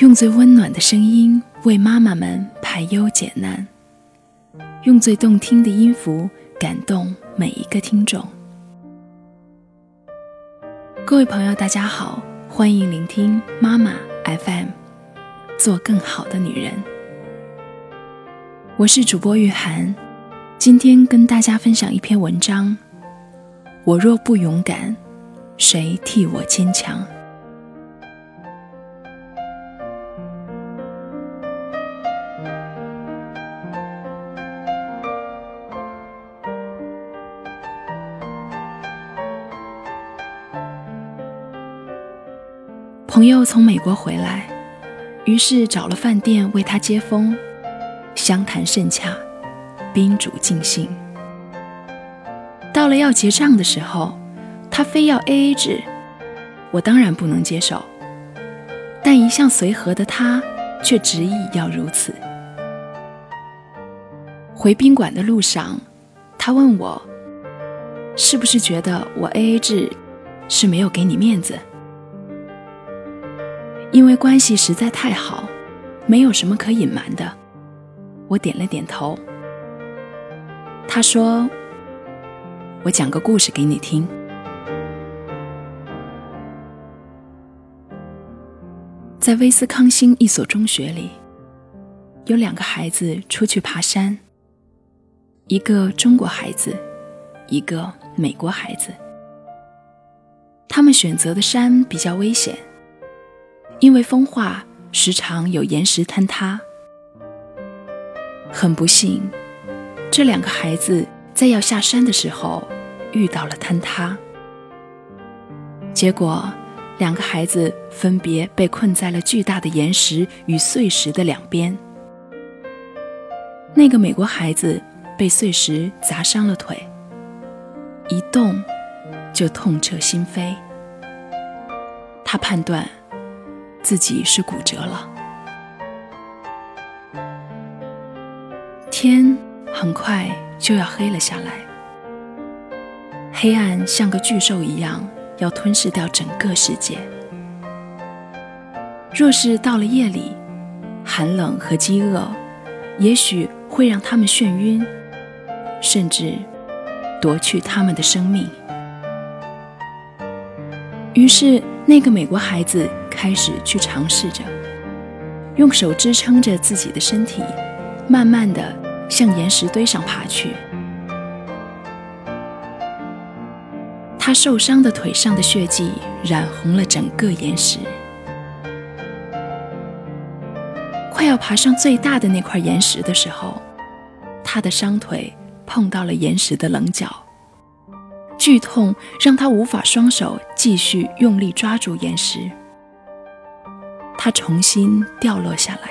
用最温暖的声音为妈妈们排忧解难，用最动听的音符感动每一个听众。各位朋友，大家好，欢迎聆听妈妈 FM，做更好的女人。我是主播玉涵，今天跟大家分享一篇文章。我若不勇敢，谁替我坚强？朋友从美国回来，于是找了饭店为他接风，相谈甚洽，宾主尽兴。到了要结账的时候，他非要 A A 制，我当然不能接受，但一向随和的他却执意要如此。回宾馆的路上，他问我，是不是觉得我 A A 制是没有给你面子？因为关系实在太好，没有什么可隐瞒的。我点了点头。他说：“我讲个故事给你听。在威斯康星一所中学里，有两个孩子出去爬山，一个中国孩子，一个美国孩子。他们选择的山比较危险。”因为风化，时常有岩石坍塌。很不幸，这两个孩子在要下山的时候遇到了坍塌，结果两个孩子分别被困在了巨大的岩石与碎石的两边。那个美国孩子被碎石砸伤了腿，一动就痛彻心扉。他判断。自己是骨折了。天很快就要黑了下来，黑暗像个巨兽一样要吞噬掉整个世界。若是到了夜里，寒冷和饥饿也许会让他们眩晕，甚至夺去他们的生命。于是，那个美国孩子。开始去尝试着，用手支撑着自己的身体，慢慢的向岩石堆上爬去。他受伤的腿上的血迹染红了整个岩石。快要爬上最大的那块岩石的时候，他的伤腿碰到了岩石的棱角，剧痛让他无法双手继续用力抓住岩石。他重新掉落下来，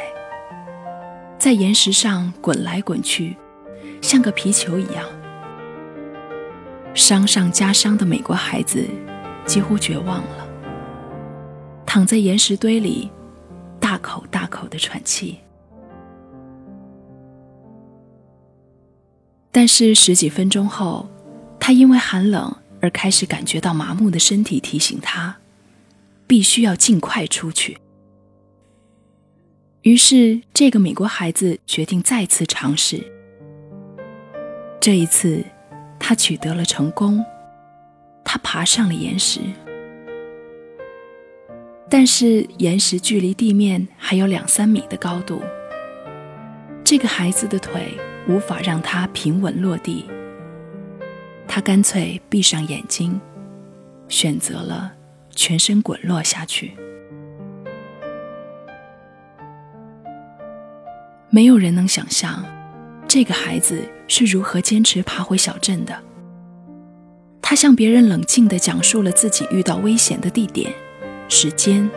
在岩石上滚来滚去，像个皮球一样。伤上加伤的美国孩子几乎绝望了，躺在岩石堆里，大口大口的喘气。但是十几分钟后，他因为寒冷而开始感觉到麻木的身体提醒他，必须要尽快出去。于是，这个美国孩子决定再次尝试。这一次，他取得了成功，他爬上了岩石。但是，岩石距离地面还有两三米的高度，这个孩子的腿无法让他平稳落地。他干脆闭上眼睛，选择了全身滚落下去。没有人能想象，这个孩子是如何坚持爬回小镇的。他向别人冷静地讲述了自己遇到危险的地点、时间，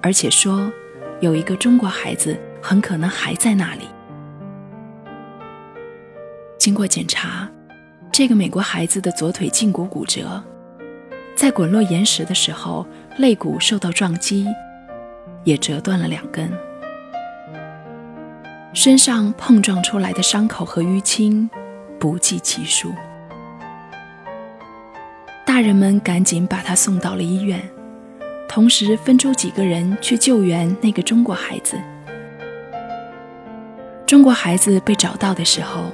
而且说有一个中国孩子很可能还在那里。经过检查，这个美国孩子的左腿胫骨骨折，在滚落岩石的时候，肋骨受到撞击，也折断了两根。身上碰撞出来的伤口和淤青不计其数，大人们赶紧把他送到了医院，同时分出几个人去救援那个中国孩子。中国孩子被找到的时候，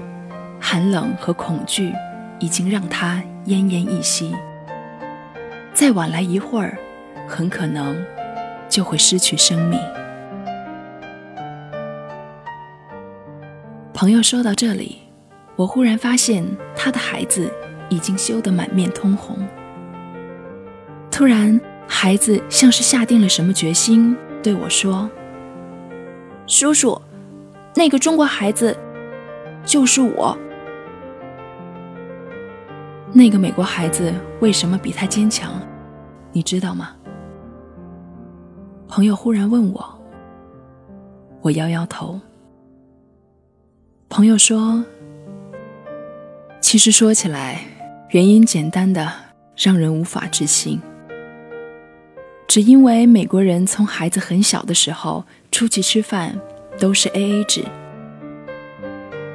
寒冷和恐惧已经让他奄奄一息。再晚来一会儿，很可能就会失去生命。朋友说到这里，我忽然发现他的孩子已经羞得满面通红。突然，孩子像是下定了什么决心，对我说：“叔叔，那个中国孩子就是我。那个美国孩子为什么比他坚强？你知道吗？”朋友忽然问我，我摇摇头。朋友说：“其实说起来，原因简单的让人无法置信。只因为美国人从孩子很小的时候出去吃饭都是 A A 制，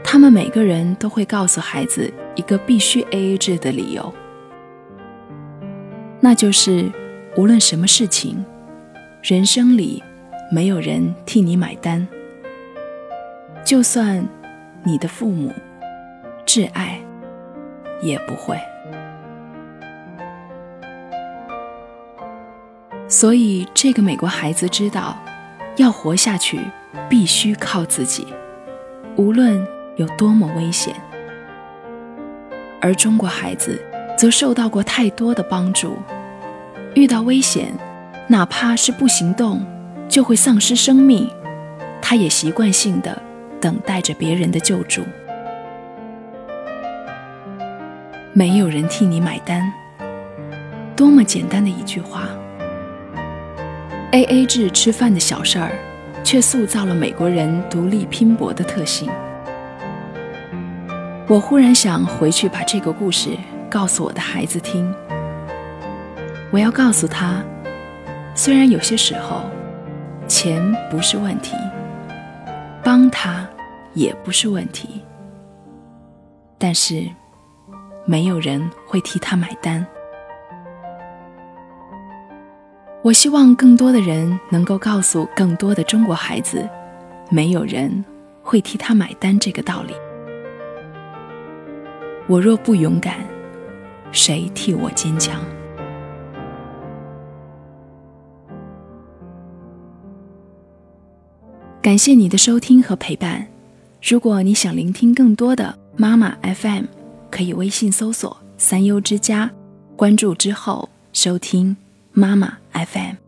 他们每个人都会告诉孩子一个必须 A A 制的理由，那就是无论什么事情，人生里没有人替你买单，就算。”你的父母挚爱也不会，所以这个美国孩子知道，要活下去必须靠自己，无论有多么危险。而中国孩子则受到过太多的帮助，遇到危险，哪怕是不行动就会丧失生命，他也习惯性的。等待着别人的救助，没有人替你买单。多么简单的一句话！A A 制吃饭的小事儿，却塑造了美国人独立拼搏的特性。我忽然想回去把这个故事告诉我的孩子听。我要告诉他，虽然有些时候钱不是问题，帮他。也不是问题，但是没有人会替他买单。我希望更多的人能够告诉更多的中国孩子，没有人会替他买单这个道理。我若不勇敢，谁替我坚强？感谢你的收听和陪伴。如果你想聆听更多的妈妈 FM，可以微信搜索“三优之家”，关注之后收听妈妈 FM。